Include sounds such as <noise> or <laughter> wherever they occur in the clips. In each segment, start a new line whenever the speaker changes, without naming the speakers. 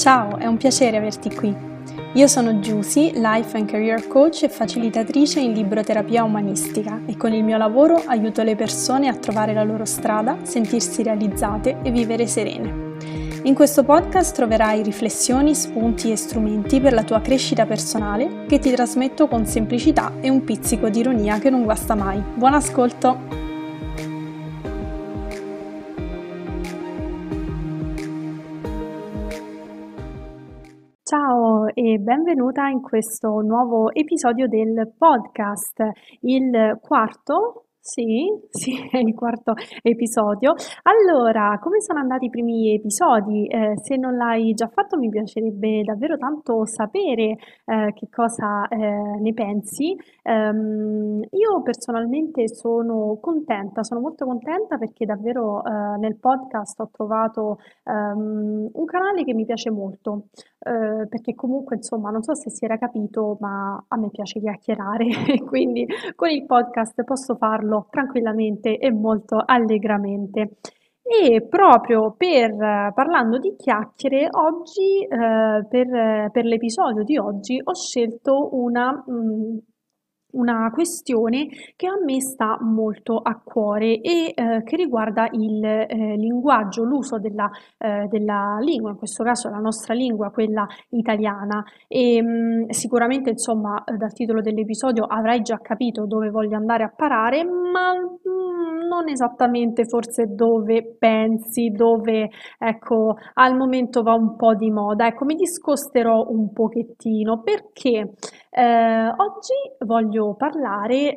Ciao, è un piacere averti qui. Io sono Giusy, Life and Career Coach e facilitatrice in libroterapia umanistica e con il mio lavoro aiuto le persone a trovare la loro strada, sentirsi realizzate e vivere serene. In questo podcast troverai riflessioni, spunti e strumenti per la tua crescita personale che ti trasmetto con semplicità e un pizzico di ironia che non guasta mai. Buon ascolto! Benvenuta in questo nuovo episodio del podcast, il quarto sì, sì, è il quarto episodio. Allora, come sono andati i primi episodi? Eh, se non l'hai già fatto, mi piacerebbe davvero tanto sapere eh, che cosa eh, ne pensi. Ehm, io personalmente sono contenta, sono molto contenta perché davvero eh, nel podcast ho trovato ehm, un canale che mi piace molto. Eh, perché comunque, insomma, non so se si era capito, ma a me piace chiacchierare e <laughs> quindi con il podcast posso farlo tranquillamente e molto allegramente. E proprio per parlando di chiacchiere, oggi, eh, per, per l'episodio di oggi, ho scelto una mh, mm, una questione che a me sta molto a cuore e eh, che riguarda il eh, linguaggio, l'uso della, eh, della, lingua, in questo caso la nostra lingua, quella italiana. E mh, mm, sicuramente, insomma, dal titolo dell'episodio avrai già capito dove voglio andare a parare, ma mh, mm, non esattamente forse dove pensi, dove ecco al momento va un po' di moda. Ecco, mi discosterò un pochettino perché eh, oggi voglio parlare eh,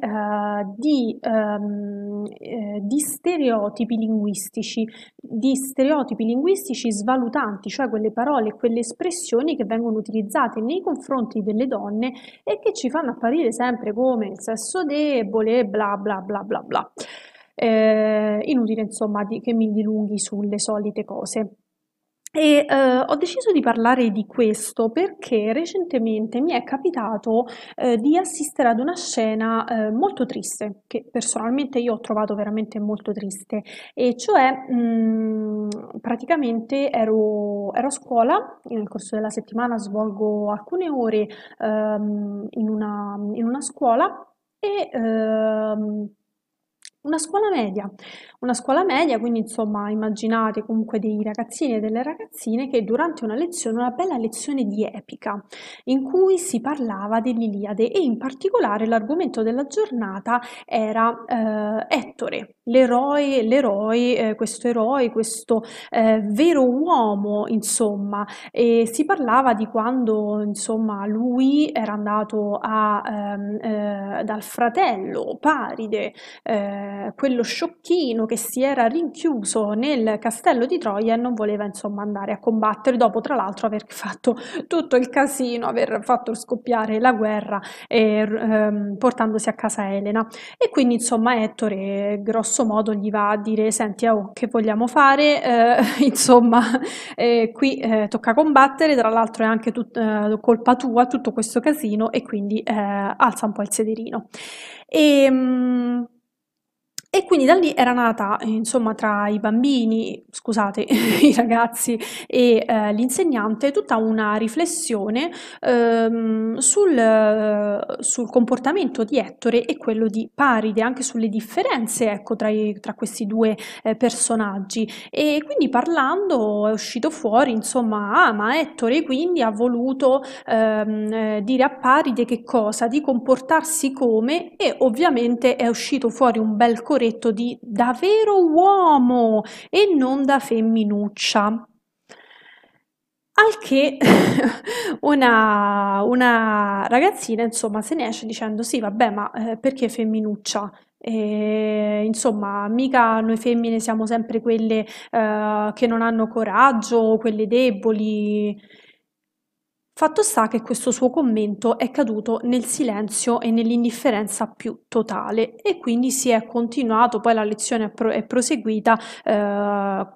di, ehm, eh, di, stereotipi linguistici, di stereotipi linguistici svalutanti, cioè quelle parole, quelle espressioni che vengono utilizzate nei confronti delle donne e che ci fanno apparire sempre come il sesso debole, bla bla bla bla bla. Eh, inutile insomma di, che mi dilunghi sulle solite cose. E eh, ho deciso di parlare di questo perché recentemente mi è capitato eh, di assistere ad una scena eh, molto triste, che personalmente io ho trovato veramente molto triste, e cioè mh, mm, praticamente ero, ero, a scuola, nel corso della settimana svolgo alcune ore ehm, in, una, in una scuola e ehm, una scuola media, una scuola media, quindi insomma immaginate comunque dei ragazzini e delle ragazzine che durante una lezione, una bella lezione di epica, in cui si parlava dell'Iliade e in particolare l'argomento della giornata era eh, Ettore, l'eroe, l'eroe, eh, questo eroe, questo eh, vero uomo, insomma, e si parlava di quando insomma lui era andato a, ehm, eh, dal fratello Paride, eh, quello sciocchino che si era rinchiuso nel castello di Troia e non voleva insomma andare a combattere dopo tra l'altro aver fatto tutto il casino, aver fatto scoppiare la guerra e, ehm, portandosi a casa Elena. E quindi insomma Ettore grosso modo gli va a dire senti oh, che vogliamo fare? Eh, <laughs> insomma eh, qui eh, tocca combattere tra l'altro è anche tut, eh, colpa tua tutto questo casino e quindi alza un po' il sederino. E, mh, mm, e quindi da lì era nata, insomma, tra i bambini, scusate, <laughs> i ragazzi e eh, l'insegnante, tutta una riflessione ehm, sul, sul, comportamento di Ettore e quello di Paride, anche sulle differenze ecco, tra, i, tra, questi due eh, personaggi. E quindi parlando è uscito fuori, insomma, ah, ma Ettore quindi ha voluto ehm, eh, dire a Paride che cosa, di comportarsi come e ovviamente è uscito fuori un bel corretto detto di da vero uomo e non da femminuccia. Al che <laughs> una, una, ragazzina, insomma, se ne esce dicendo sì, vabbè, ma eh, perché femminuccia? E, insomma, mica noi femmine siamo sempre quelle eh, che non hanno coraggio, quelle deboli. Fatto sta che questo suo commento è caduto nel silenzio e nell'indifferenza più totale e quindi si è continuato, poi la lezione è, pro- è proseguita eh,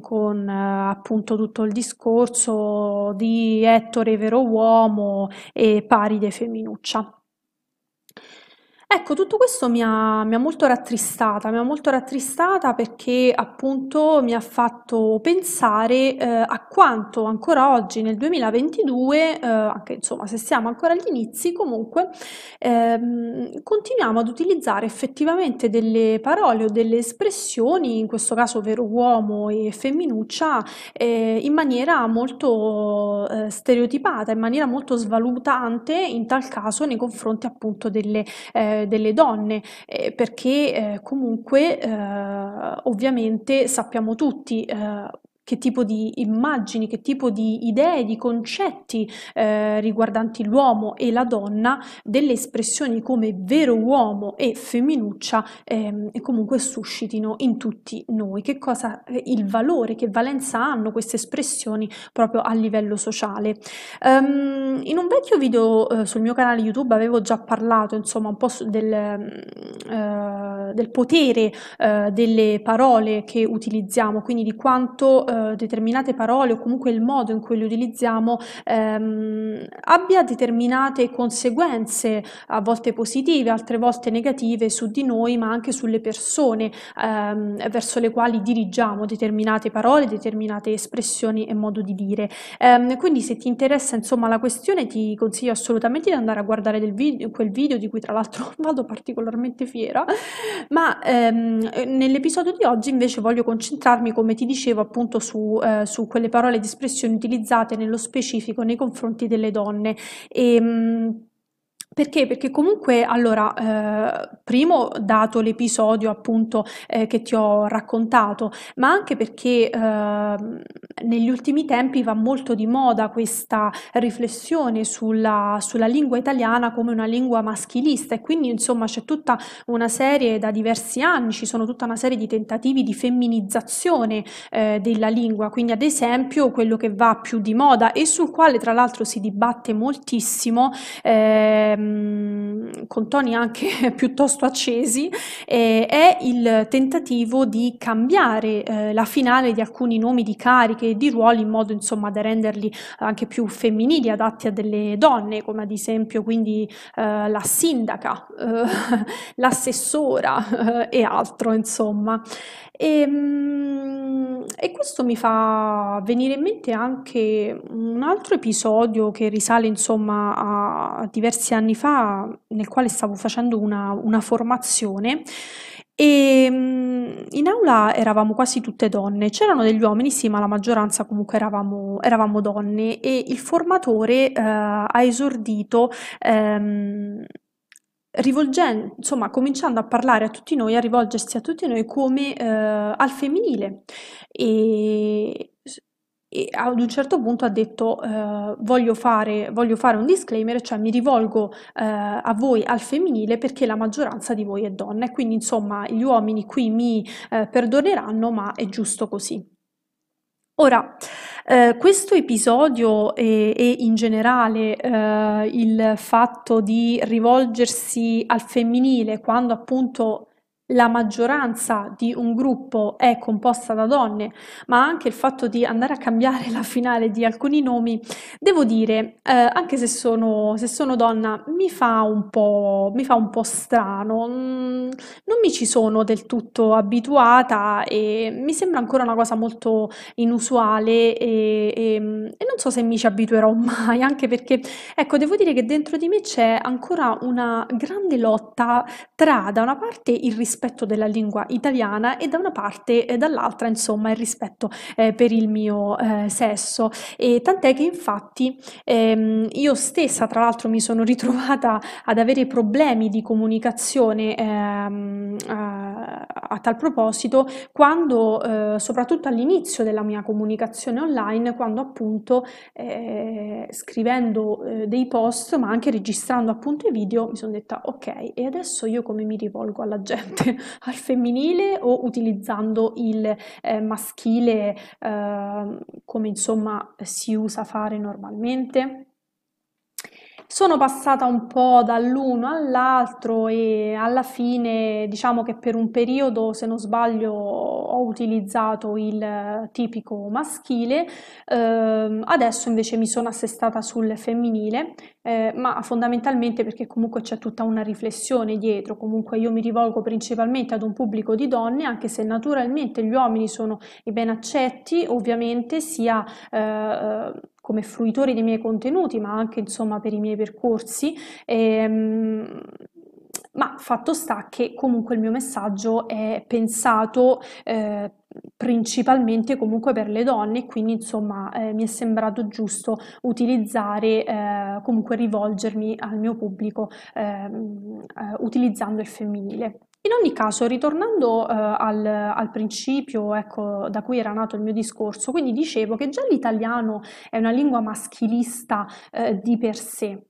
con eh, appunto tutto il discorso di Ettore vero uomo e Paride femminuccia. Ecco, tutto questo mi ha mi ha molto rattristata, mi ha molto rattristata perché appunto mi ha fatto pensare, ehm, a quanto ancora oggi nel 2022, ehm, anche insomma se siamo ancora agli inizi comunque, ehm, continuiamo ad utilizzare effettivamente delle parole o delle espressioni, in questo caso vero uomo e femminuccia, ehm, in maniera molto, ehm, stereotipata, in maniera molto svalutante in tal caso nei confronti appunto delle ehm, delle donne, eh, perché eh, comunque eh, ovviamente sappiamo tutti eh, che tipo di immagini, che tipo di idee, di concetti eh, riguardanti l'uomo e la donna, delle espressioni come vero uomo e femminuccia ehm, e comunque suscitino in tutti noi. Che cosa, eh, il valore, che valenza hanno queste espressioni proprio a livello sociale. Um, in un vecchio video uh, sul mio canale YouTube avevo già parlato insomma un po' del, uh, del potere uh, delle parole che utilizziamo, quindi di quanto eh, determinate parole o comunque il modo in cui le utilizziamo ehm, abbia determinate conseguenze, a volte positive, altre volte negative su di noi, ma anche sulle persone ehm, verso le quali dirigiamo determinate parole, determinate espressioni e modo di dire. Ehm, quindi se ti interessa insomma la questione ti consiglio assolutamente di andare a guardare video, quel video di cui tra l'altro <laughs> vado particolarmente fiera, ma ehm, nell'episodio di oggi invece voglio concentrarmi come ti dicevo appunto su, eh, su quelle parole di espressione utilizzate nello specifico nei confronti delle donne. E, ehm, mh, perché? Perché comunque, allora, eh, primo dato l'episodio appunto eh, che ti ho raccontato, ma anche perché eh, negli ultimi tempi va molto di moda questa riflessione sulla, sulla lingua italiana come una lingua maschilista e quindi insomma c'è tutta una serie, da diversi anni, ci sono tutta una serie di tentativi di femminizzazione eh, della lingua, quindi ad esempio quello che va più di moda e sul quale tra l'altro si dibatte moltissimo. Eh, Ehm, con toni anche <laughs> piuttosto accesi, eh, è il tentativo di cambiare eh, la finale di alcuni nomi di cariche e di ruoli in modo insomma da renderli anche più femminili, adatti a delle donne, come ad esempio quindi eh, la sindaca, eh, <laughs> l'assessora eh, e altro insomma. E, ehm, e questo mi fa venire in mente anche un altro episodio che risale insomma a diversi anni fa, nel quale stavo facendo una, una formazione. E ehm, in aula eravamo quasi tutte donne, c'erano degli uomini, sì, ma la maggioranza comunque eravamo, eravamo donne. E il formatore eh, ha esordito ehm, rivolgendo, insomma, cominciando a parlare a tutti noi, a rivolgersi a tutti noi come eh, al femminile. E, e ad un certo punto ha detto eh, voglio, fare, voglio, fare, un disclaimer, cioè mi rivolgo eh, a voi al femminile perché la maggioranza di voi è donna e quindi insomma gli uomini qui mi eh, perdoneranno ma è giusto così. Ora, eh, questo episodio e, e in generale eh, il fatto di rivolgersi al femminile quando appunto la maggioranza di un gruppo è composta da donne, ma anche il fatto di andare a cambiare <laughs> la finale di alcuni nomi, devo dire, eh, anche se sono, se sono, donna, mi fa un po', mi fa un po' strano, mm, non mi ci sono del tutto abituata e mi sembra ancora una cosa molto inusuale e, e, e non so se mi ci abituerò <laughs> mai, anche perché, ecco, devo dire che dentro di me c'è ancora una grande lotta tra, da una parte, il rispetto rispetto della lingua italiana e da una parte e dall'altra insomma il rispetto eh, per il mio eh, sesso. E tant'è che infatti ehm, io stessa tra l'altro mi sono <laughs> ritrovata ad avere problemi di comunicazione ehm, a, a, tal proposito quando eh, soprattutto all'inizio della mia comunicazione online quando appunto eh, scrivendo eh, dei post ma anche registrando appunto i video mi sono detta ok e adesso io come mi rivolgo alla gente <laughs> al femminile o utilizzando il eh, maschile eh, come insomma si usa fare normalmente? Sono passata un po' dall'uno all'altro e alla fine diciamo che per un periodo, se non sbaglio, ho utilizzato il tipico maschile, ehm, adesso invece mi sono assestata sul femminile, eh, ma fondamentalmente perché comunque c'è tutta una riflessione dietro, comunque io mi rivolgo principalmente ad un pubblico di donne, anche se naturalmente gli uomini sono i ben accetti, ovviamente sia eh, come fruitori dei miei contenuti, ma anche insomma per i miei percorsi. Ehm, ma fatto sta che comunque il mio messaggio è pensato eh, principalmente comunque per le donne, quindi insomma eh, mi è sembrato giusto utilizzare, eh, comunque rivolgermi al mio pubblico ehm, eh, utilizzando il femminile. In ogni caso, ritornando eh, al, al, principio, ecco, da cui era nato il mio discorso, quindi dicevo che già l'italiano è una lingua maschilista eh, di per sé.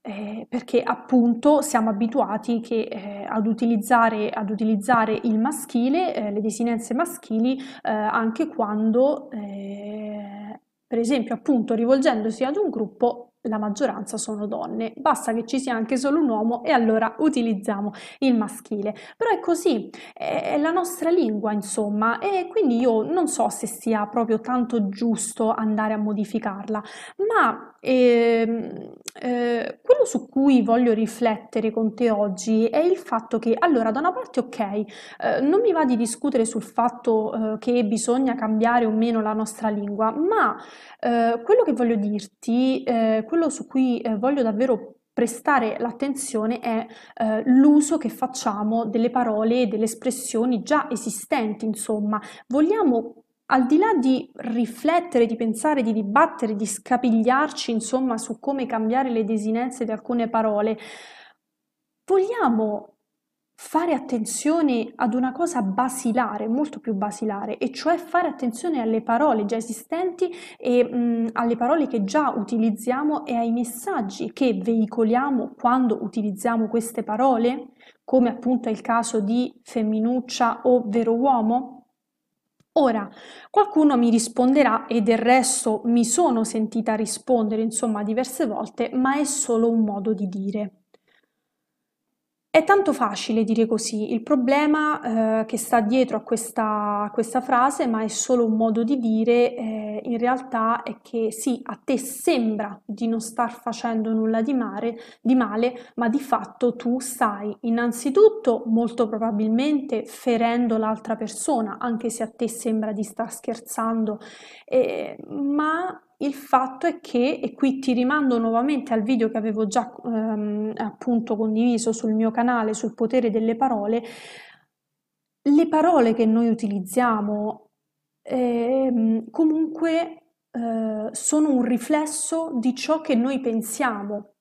Eh, perché appunto siamo abituati che, eh, ad, utilizzare, ad, utilizzare, il maschile, eh, le desinenze maschili, eh, anche quando, eh, per esempio, appunto rivolgendosi ad un gruppo la maggioranza sono donne, basta che ci sia anche solo un uomo e allora utilizziamo il maschile. Però è così, è la nostra lingua insomma e quindi io non so se sia proprio tanto giusto andare a modificarla, ma eh, eh, quello su cui voglio riflettere con te oggi è il fatto che allora da una parte ok, eh, non mi va di discutere sul fatto eh, che bisogna cambiare o meno la nostra lingua, ma eh, quello che voglio dirti, eh, quello su cui eh, voglio davvero prestare l'attenzione è eh, l'uso che facciamo delle parole e delle espressioni già esistenti, insomma, vogliamo al di là di riflettere, di pensare, di dibattere, di scapigliarci, insomma, su come cambiare le desinenze di alcune parole, vogliamo fare attenzione ad una cosa basilare, molto più basilare, e cioè fare attenzione alle parole già esistenti e mh, alle parole che già utilizziamo e ai messaggi che veicoliamo quando utilizziamo queste parole, come appunto è il caso di femminuccia o vero uomo? Ora, qualcuno mi risponderà e del resto mi sono sentita rispondere insomma diverse volte, ma è solo un modo di dire. È tanto facile dire così, il problema eh, che sta dietro a questa, a questa, frase, ma è solo un modo di dire, eh, in realtà è che sì, a te sembra di non star facendo nulla di, mare, di male, ma di fatto tu stai innanzitutto molto probabilmente ferendo l'altra persona, anche se a te sembra di star scherzando, eh, ma il fatto è che, e qui ti rimando nuovamente al video che avevo già ehm, appunto condiviso sul mio canale sul potere delle parole, le parole che noi utilizziamo eh, comunque eh, sono un riflesso di ciò che noi pensiamo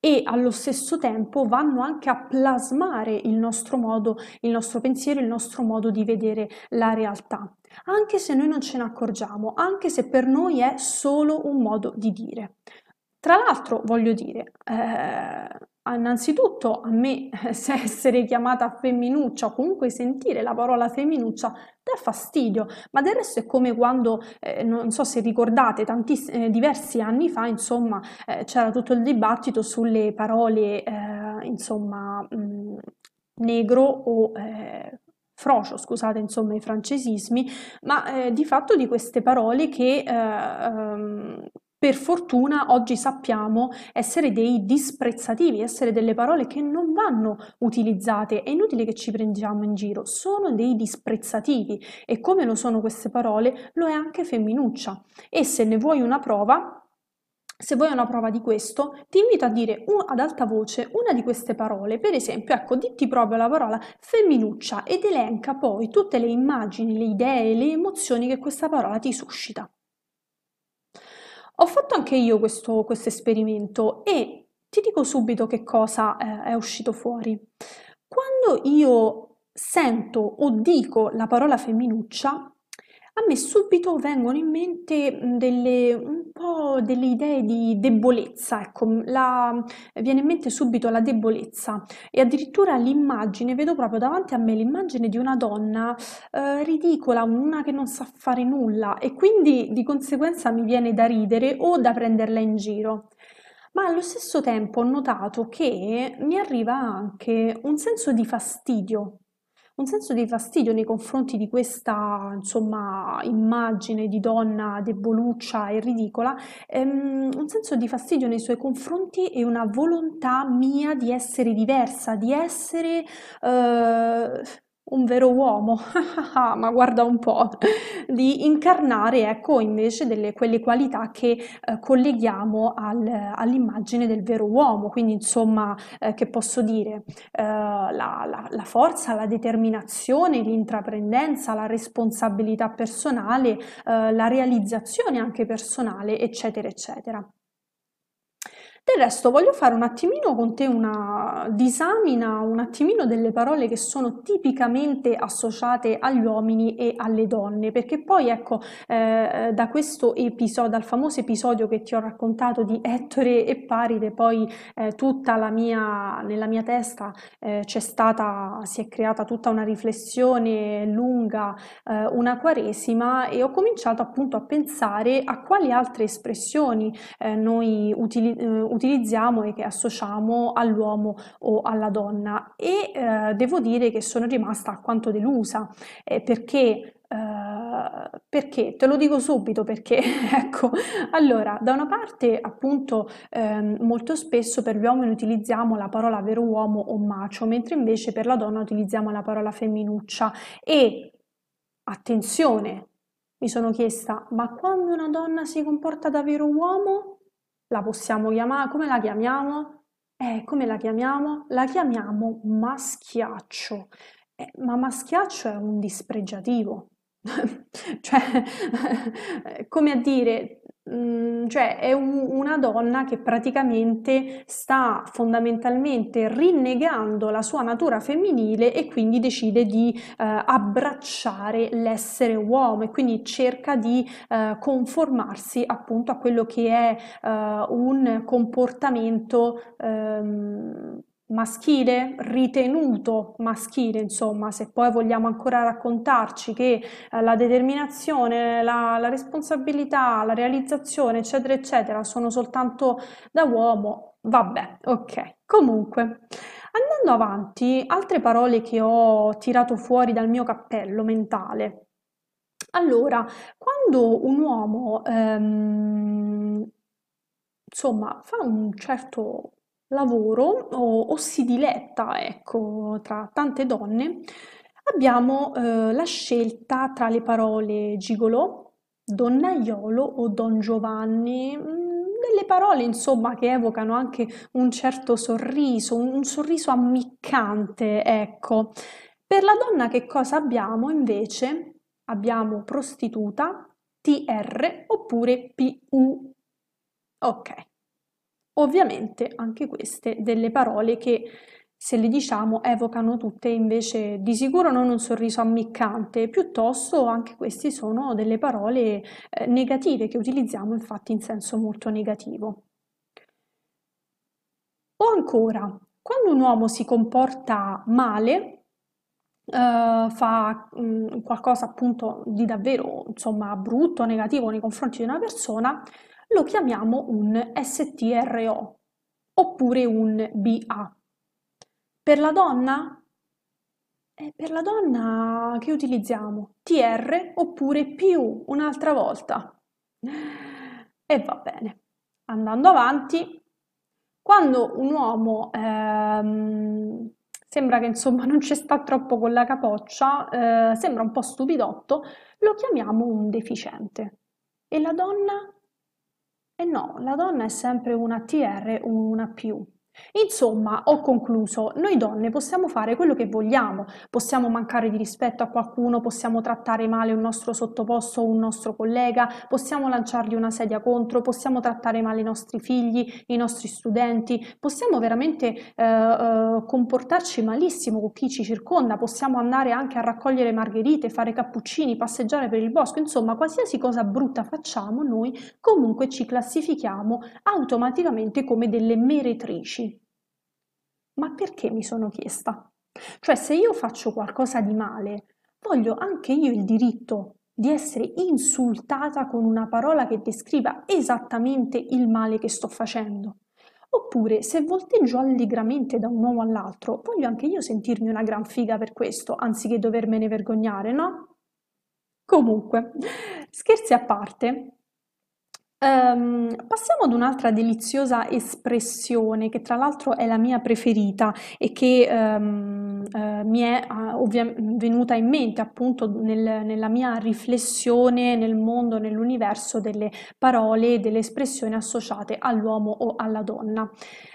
e allo stesso tempo vanno anche a plasmare il nostro modo, il nostro pensiero, il nostro modo di vedere la realtà, anche se noi non ce ne accorgiamo, anche se per noi è solo un modo di dire. Tra l'altro voglio dire, eh, innanzitutto a me se essere chiamata femminuccia o comunque sentire la parola femminuccia dà fastidio, ma del resto è come quando, eh, non so se ricordate, tantiss- eh, diversi anni fa, insomma, eh, c'era tutto il dibattito sulle parole, eh, insomma, mh, mm, negro o eh, frocio, scusate insomma i francesismi, ma eh, di fatto di queste parole che eh, ehm, per fortuna oggi sappiamo essere dei disprezzativi, essere delle parole che non vanno utilizzate, è inutile che ci prendiamo in giro, sono dei disprezzativi. E come lo sono queste parole lo è anche femminuccia. E se ne vuoi una prova se vuoi una prova di questo, ti invito a dire ad alta voce una di queste parole, per esempio, ecco, ditti proprio la parola femminuccia ed elenca poi tutte le immagini, le idee, le emozioni che questa parola ti suscita. Ho fatto anche io questo, questo esperimento e ti dico subito che cosa eh, è uscito fuori. Quando io sento o dico la parola femminuccia, a me subito vengono in mente delle, un po' delle idee di debolezza, ecco, la, viene in mente subito la debolezza e addirittura l'immagine, vedo proprio davanti a me l'immagine di una donna eh, ridicola, una che non sa fare nulla e quindi di conseguenza mi viene da ridere o da prenderla in giro. ma allo stesso tempo ho notato che mi arriva anche un senso di fastidio un senso di fastidio nei confronti di questa, insomma, immagine di donna deboluccia e ridicola, ehm, un senso di fastidio nei suoi confronti e una volontà mia di essere diversa, di essere... Eh, un vero uomo, <laughs> ma guarda un po', di incarnare ecco invece delle, quelle qualità che eh, colleghiamo al, all'immagine del vero uomo, quindi insomma eh, che posso dire, eh, la, la, la, forza, la determinazione, l'intraprendenza, la responsabilità personale, eh, la realizzazione anche personale, eccetera, eccetera. Del resto voglio fare un attimino con te una disamina, un attimino delle parole che sono tipicamente associate agli uomini e alle donne, perché poi ecco, eh, da questo episodio, dal famoso episodio che ti ho raccontato di Ettore e Paride, poi eh, tutta la mia, nella mia testa eh, c'è stata, si è creata tutta una riflessione lunga, eh, una quaresima e ho cominciato appunto a pensare a quali altre espressioni eh, noi utilizziamo utilizziamo e che associamo all'uomo o alla donna e eh, devo dire che sono rimasta alquanto delusa eh, perché Uh, perché? Te lo dico subito perché, <laughs> ecco, allora, da una parte appunto ehm, molto spesso per gli uomini utilizziamo la parola vero uomo o macio, mentre invece per la donna utilizziamo la parola femminuccia e, attenzione, mi sono chiesta, ma quando una donna si comporta da vero uomo? La possiamo chiamare, come la chiamiamo? Eh, come la chiamiamo? La chiamiamo maschiaccio. Eh, ma maschiaccio è un dispregiativo. <laughs> cioè, <laughs> come a dire, cioè è un una donna che praticamente sta fondamentalmente rinnegando la sua natura femminile e quindi decide di, ehm, abbracciare l'essere uomo e quindi cerca di, ehm, conformarsi appunto a quello che è, ehm, un comportamento, ehm maschile, ritenuto maschile, insomma, se poi vogliamo ancora raccontarci che eh, la determinazione, la, la, responsabilità, la realizzazione, eccetera, eccetera, sono soltanto da uomo, vabbè, ok. Comunque, andando avanti, altre parole che ho tirato fuori dal mio cappello mentale. Allora, quando un uomo, ehm, insomma, fa un certo lavoro o, o si diletta, ecco, tra tante donne, abbiamo eh, la scelta tra le parole gigolò, donnaiolo o don Giovanni, mm, delle parole insomma che evocano anche un certo sorriso, un sorriso ammiccante, ecco. Per la donna che cosa abbiamo invece? Abbiamo prostituta, TR oppure PU. Ok. Ovviamente anche queste delle parole che se le diciamo evocano tutte invece di sicuro non un sorriso ammiccante, piuttosto anche queste sono delle parole eh, negative che utilizziamo infatti in senso molto negativo. O ancora, quando un uomo si comporta male, Uh, fa um, qualcosa appunto di davvero insomma brutto, negativo nei confronti di una persona, lo chiamiamo un STRO oppure un BA. Per la donna? Eh, per la donna che utilizziamo? TR oppure più un'altra volta. E va bene. Andando avanti, quando un uomo ehm, sembra che insomma non ci sta troppo con la capoccia, eh, sembra un po' stupidotto, lo chiamiamo un deficiente. E la donna? E no, la donna è sempre una TR, una più. Insomma, ho concluso, noi donne possiamo fare quello che vogliamo, possiamo mancare di rispetto a qualcuno, possiamo trattare male un nostro sottoposto o un nostro collega, possiamo lanciargli una sedia contro, possiamo trattare male i nostri figli, i nostri studenti, possiamo veramente eh, eh, comportarci malissimo con chi ci circonda, possiamo andare anche a raccogliere margherite, fare cappuccini, passeggiare per il bosco, insomma, qualsiasi cosa brutta facciamo noi comunque ci classifichiamo automaticamente come delle meretrici. Ma perché mi sono chiesta? Cioè, se io faccio qualcosa di male, voglio anche io il diritto di essere insultata con una parola che descriva esattamente il male che sto facendo. Oppure, se volteggio allegramente da un uomo all'altro, voglio anche io sentirmi una gran figa per questo, anziché dovermene vergognare, no? Comunque, scherzi a parte, Um, passiamo ad un'altra deliziosa espressione che tra l'altro è la mia preferita e che um, uh, mi è uh, ovvia- venuta in mente appunto nel, nella mia riflessione nel mondo, nell'universo delle parole e delle espressioni associate all'uomo o alla donna.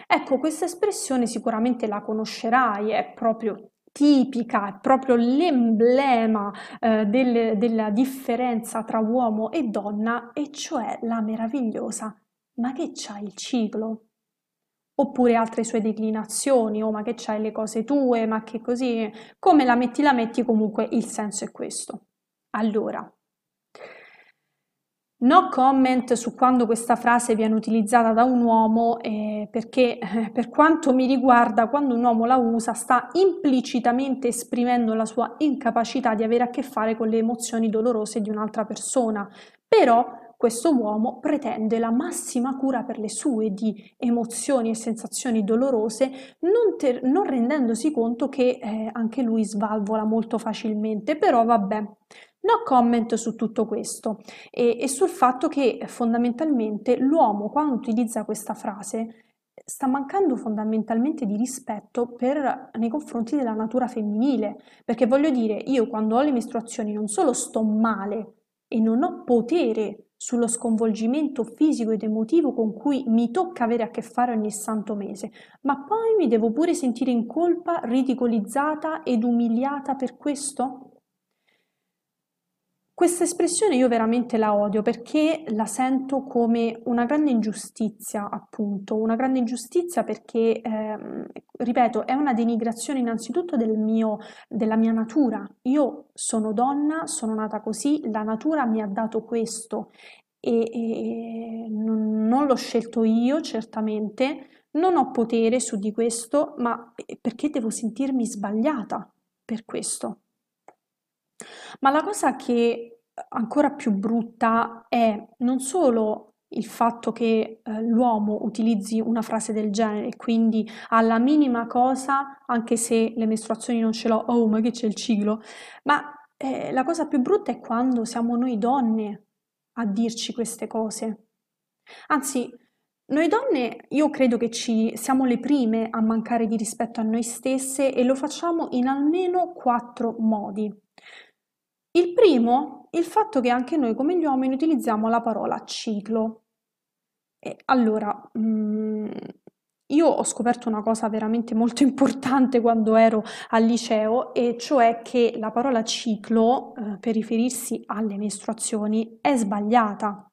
Ecco, questa espressione sicuramente la conoscerai, è proprio tipica, proprio l'emblema eh, del, della differenza tra uomo e donna, e cioè la meravigliosa ma che c'hai il ciclo? Oppure altre sue declinazioni, o oh, ma che c'hai le cose tue, ma che così, come la metti la metti comunque il senso è questo. Allora, No comment su quando questa frase viene utilizzata da un uomo eh, perché eh, per quanto mi riguarda quando un uomo la usa sta implicitamente esprimendo la sua incapacità di avere a che fare con le emozioni dolorose di un'altra persona. Però questo uomo pretende la massima cura per le sue di emozioni e sensazioni dolorose, non, ter- non rendendosi conto che eh, anche lui svalvola molto facilmente. Però vabbè, No comment su tutto questo e, e sul fatto che fondamentalmente l'uomo quando utilizza questa frase sta mancando fondamentalmente di rispetto per, nei confronti della natura femminile, perché voglio dire, io quando ho le mestruazioni non solo sto male e non ho potere sullo sconvolgimento fisico ed emotivo con cui mi tocca avere a che fare ogni santo mese, ma poi mi devo pure sentire in colpa, ridicolizzata ed umiliata per questo? Questa espressione io veramente la odio perché la sento come una grande ingiustizia, appunto, una grande ingiustizia perché, ehm, ripeto, è una denigrazione innanzitutto del mio, della mia natura. Io sono donna, sono nata così, la natura mi ha dato questo e, e non, non l'ho scelto io, certamente, non ho potere su di questo, ma perché devo sentirmi sbagliata per questo? Ma la cosa che ancora più brutta è non solo il fatto che eh, l'uomo utilizzi una frase del genere e quindi alla minima cosa, anche se le mestruazioni non ce l'ho, oh ma che c'è il ciclo, ma eh, la cosa più brutta è quando siamo noi donne a dirci queste cose. Anzi, noi donne, io credo che ci siamo le prime a mancare di rispetto a noi stesse e lo facciamo in almeno quattro modi. Il primo, il fatto che anche noi come gli uomini utilizziamo la parola ciclo. E allora, mm, io ho scoperto una cosa veramente molto <laughs> importante quando ero al liceo, e cioè che la parola ciclo, eh, per riferirsi alle mestruazioni, è sbagliata.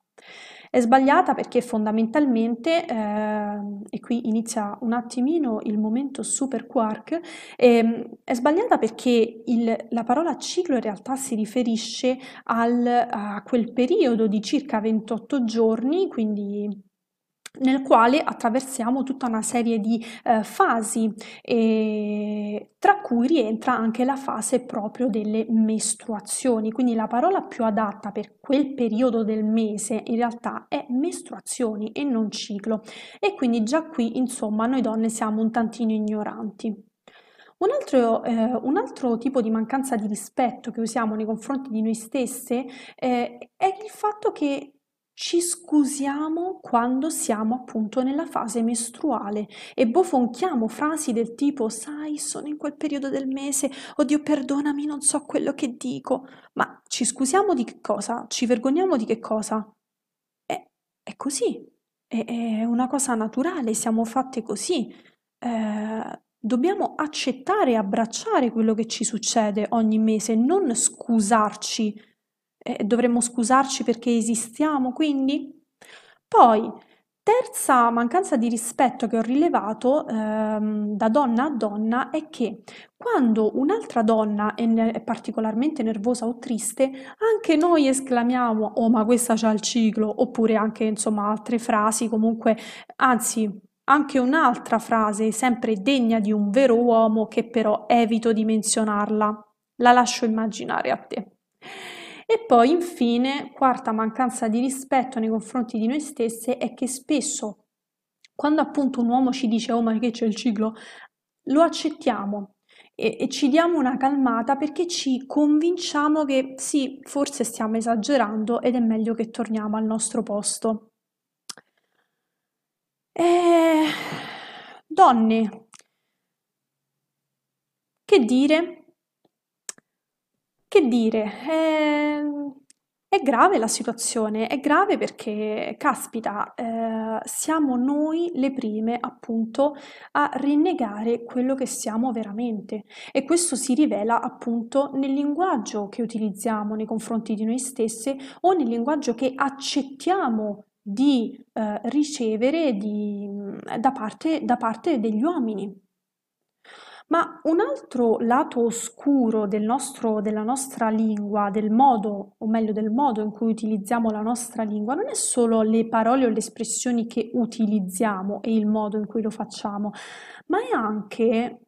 È sbagliata perché fondamentalmente, eh, e qui inizia un attimino il momento super quark, eh, è sbagliata perché il, la parola ciclo in realtà si riferisce al, a quel periodo di circa 28 giorni, quindi nel quale attraversiamo tutta una serie di eh, fasi, eh, tra cui rientra anche la fase proprio delle mestruazioni. Quindi la parola più adatta per quel periodo del mese in realtà è mestruazioni e non ciclo. E quindi già qui, insomma, noi donne siamo un tantino ignoranti. Un altro, eh, un altro, tipo di mancanza di rispetto che usiamo nei confronti di noi stesse eh, è il fatto che ci scusiamo quando siamo appunto nella fase mestruale e bofonchiamo frasi del tipo sai sono in quel periodo del mese oddio perdonami non so quello che dico ma ci scusiamo di che cosa? Ci vergogniamo di che cosa? È, è così. È, è, una cosa naturale siamo fatte così. Eh, dobbiamo accettare e abbracciare quello che ci succede ogni mese non scusarci eh, dovremmo scusarci perché esistiamo, quindi? Poi, terza mancanza di rispetto che ho rilevato ehm, da donna a donna è che quando un'altra donna è, ne- è particolarmente nervosa o triste, anche noi esclamiamo oh ma questa c'ha il ciclo, oppure anche insomma altre frasi comunque, anzi anche un'altra frase sempre degna di un vero uomo che però evito di menzionarla. La lascio immaginare a te. E poi infine, quarta mancanza di rispetto nei confronti di noi stesse è che spesso quando appunto un uomo ci dice oh ma che c'è il ciclo, lo accettiamo e, ci diamo una calmata perché ci convinciamo che sì, forse stiamo esagerando ed è meglio che torniamo al nostro posto. E... Donne, che dire? Che dire? Eh, è grave la situazione, è grave perché, caspita, eh, siamo noi le prime appunto a rinnegare quello che siamo veramente e questo si rivela appunto nel linguaggio che utilizziamo nei confronti di noi stesse o nel linguaggio che accettiamo di eh, ricevere di, da, parte, da parte degli uomini. Ma un altro lato oscuro del nostro, della nostra lingua, del modo, o meglio del modo in cui utilizziamo la nostra lingua, non è solo le parole o le espressioni che utilizziamo e il modo in cui lo facciamo, ma è anche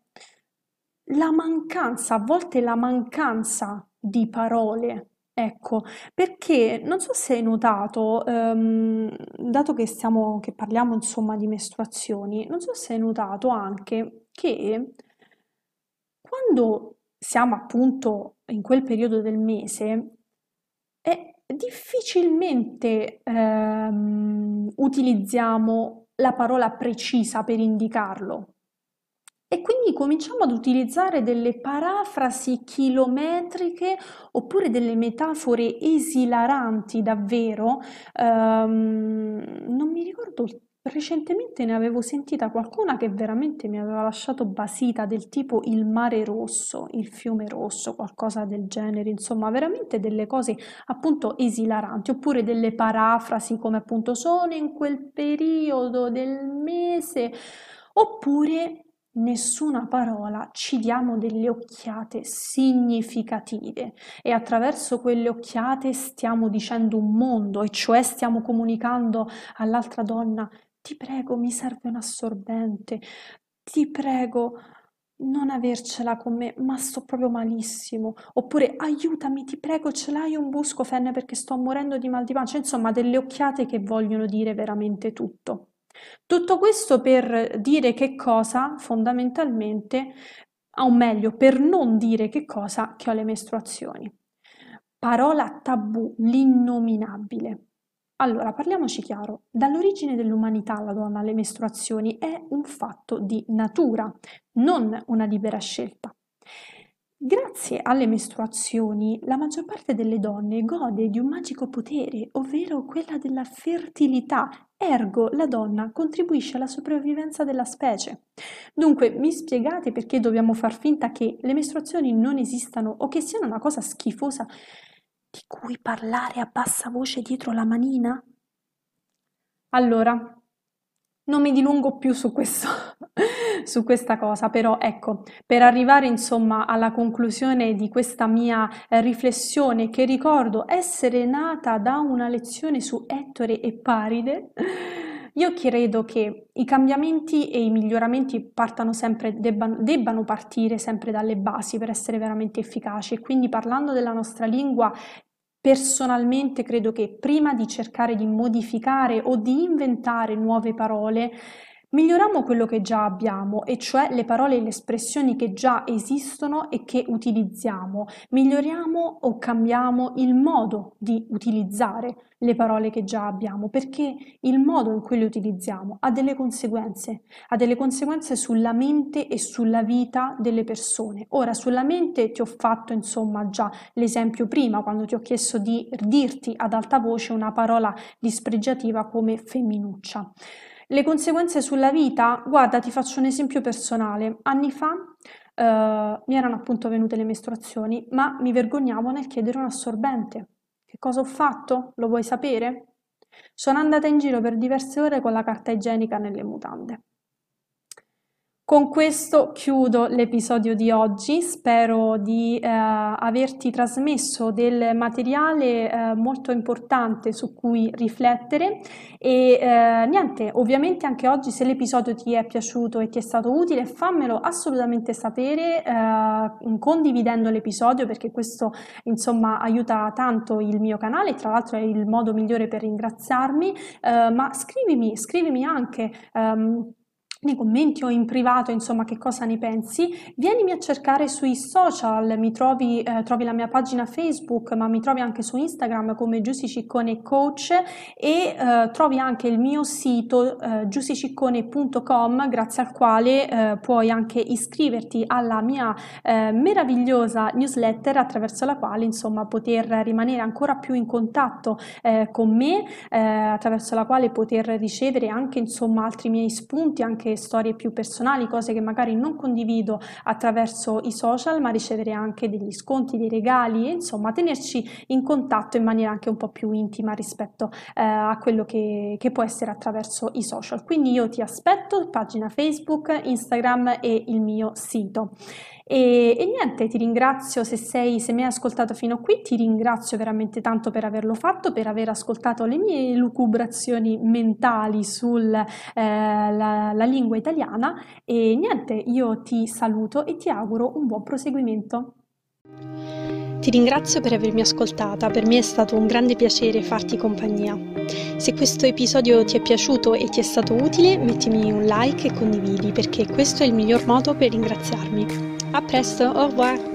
la mancanza, a volte la mancanza di parole. Ecco, perché non so se hai notato, ehm, dato che stiamo, che parliamo insomma di mestruazioni, non so se hai notato anche che quando siamo appunto in quel periodo del mese, è difficilmente ehm, utilizziamo la parola precisa per indicarlo. E quindi cominciamo ad utilizzare delle parafrasi chilometriche oppure delle metafore esilaranti davvero. Um, non mi ricordo il Recentemente ne avevo sentita qualcuna che veramente mi aveva lasciato basita, del tipo il mare rosso, il fiume rosso, qualcosa del genere, insomma, veramente delle cose appunto esilaranti, oppure delle parafrasi come appunto sono in quel periodo del mese, oppure nessuna parola, ci diamo delle occhiate significative e attraverso quelle occhiate stiamo dicendo un mondo, e cioè stiamo comunicando all'altra donna ti prego, mi serve un assorbente, ti prego, non avercela con me, ma sto proprio malissimo. Oppure aiutami, ti prego, ce l'hai un buscofen perché sto morendo di mal di pancia. Insomma, delle occhiate che vogliono dire veramente tutto. Tutto questo per dire che cosa fondamentalmente, o meglio, per non dire che cosa che ho le mestruazioni. Parola tabù, l'innominabile. Allora, parliamoci chiaro, dall'origine dell'umanità la donna alle mestruazioni è un fatto di natura, non una libera scelta. Grazie alle mestruazioni, la maggior parte delle donne gode di un magico potere, ovvero quella della fertilità, ergo la donna contribuisce alla sopravvivenza della specie. Dunque, mi spiegate perché dobbiamo far finta che le mestruazioni non esistano o che siano una cosa schifosa di cui parlare a bassa voce dietro la manina? Allora, non mi dilungo più su questo, <laughs> su questa cosa, però ecco, per arrivare insomma alla conclusione di questa mia eh, riflessione che ricordo essere nata da una lezione su Ettore e Paride, io credo che i cambiamenti e i miglioramenti partano sempre, debbano, debbano partire sempre dalle basi per essere veramente efficaci. Quindi parlando della nostra lingua Personalmente credo che prima di cercare di modificare o di inventare nuove parole, Miglioriamo quello che già abbiamo, e cioè le parole e le espressioni che già esistono e che utilizziamo. Miglioriamo o cambiamo il modo di utilizzare le parole che già abbiamo, perché il modo in cui le utilizziamo ha delle conseguenze, ha delle conseguenze sulla mente e sulla vita delle persone. Ora, sulla mente ti ho fatto insomma già l'esempio prima, quando ti ho chiesto di dirti ad alta voce una parola dispregiativa come femminuccia. Le conseguenze sulla vita? Guarda, ti faccio un esempio personale. Anni fa eh, mi erano appunto venute le mestruazioni, ma mi vergognavo nel chiedere un assorbente. Che cosa ho fatto? Lo vuoi sapere? Sono andata in giro per diverse ore con la carta igienica nelle mutande. Con questo chiudo l'episodio di oggi, spero di eh, averti trasmesso del materiale eh, molto importante su cui riflettere e eh, niente, ovviamente anche oggi se l'episodio ti è piaciuto e ti è stato utile fammelo assolutamente sapere eh, condividendo l'episodio perché questo insomma aiuta tanto il mio canale, tra l'altro è il modo migliore per ringraziarmi, eh, ma scrivimi, scrivimi anche. Um, nei commenti o in privato, insomma, che cosa ne pensi, vienimi a cercare sui social, mi trovi, eh, trovi la mia pagina Facebook, ma mi trovi anche su Instagram come Giussi Ciccone Coach e eh, trovi anche il mio sito eh, giussiciccone.com grazie al quale eh, puoi anche iscriverti alla mia eh, meravigliosa newsletter attraverso la quale, insomma, poter rimanere ancora più in contatto eh, con me, eh, attraverso la quale poter ricevere anche, insomma, altri miei spunti, anche storie più personali, cose che magari non condivido attraverso i social, ma ricevere anche degli sconti, dei regali, insomma tenerci in contatto in maniera anche un po' più intima rispetto eh, a quello che, che può essere attraverso i social. Quindi io ti aspetto, pagina Facebook, Instagram e il mio sito. E, e, niente, ti ringrazio se, sei, se mi hai ascoltato fino a qui, ti ringrazio veramente tanto per averlo fatto, per aver ascoltato le mie lucubrazioni mentali sulla eh, lingua italiana e niente, io ti saluto e ti auguro un buon proseguimento.
Ti ringrazio per avermi ascoltata, per me è stato un grande piacere farti compagnia. Se questo episodio ti è piaciuto e ti è stato utile, mettimi un like e condividi perché questo è il miglior modo per ringraziarmi. À presse, au revoir!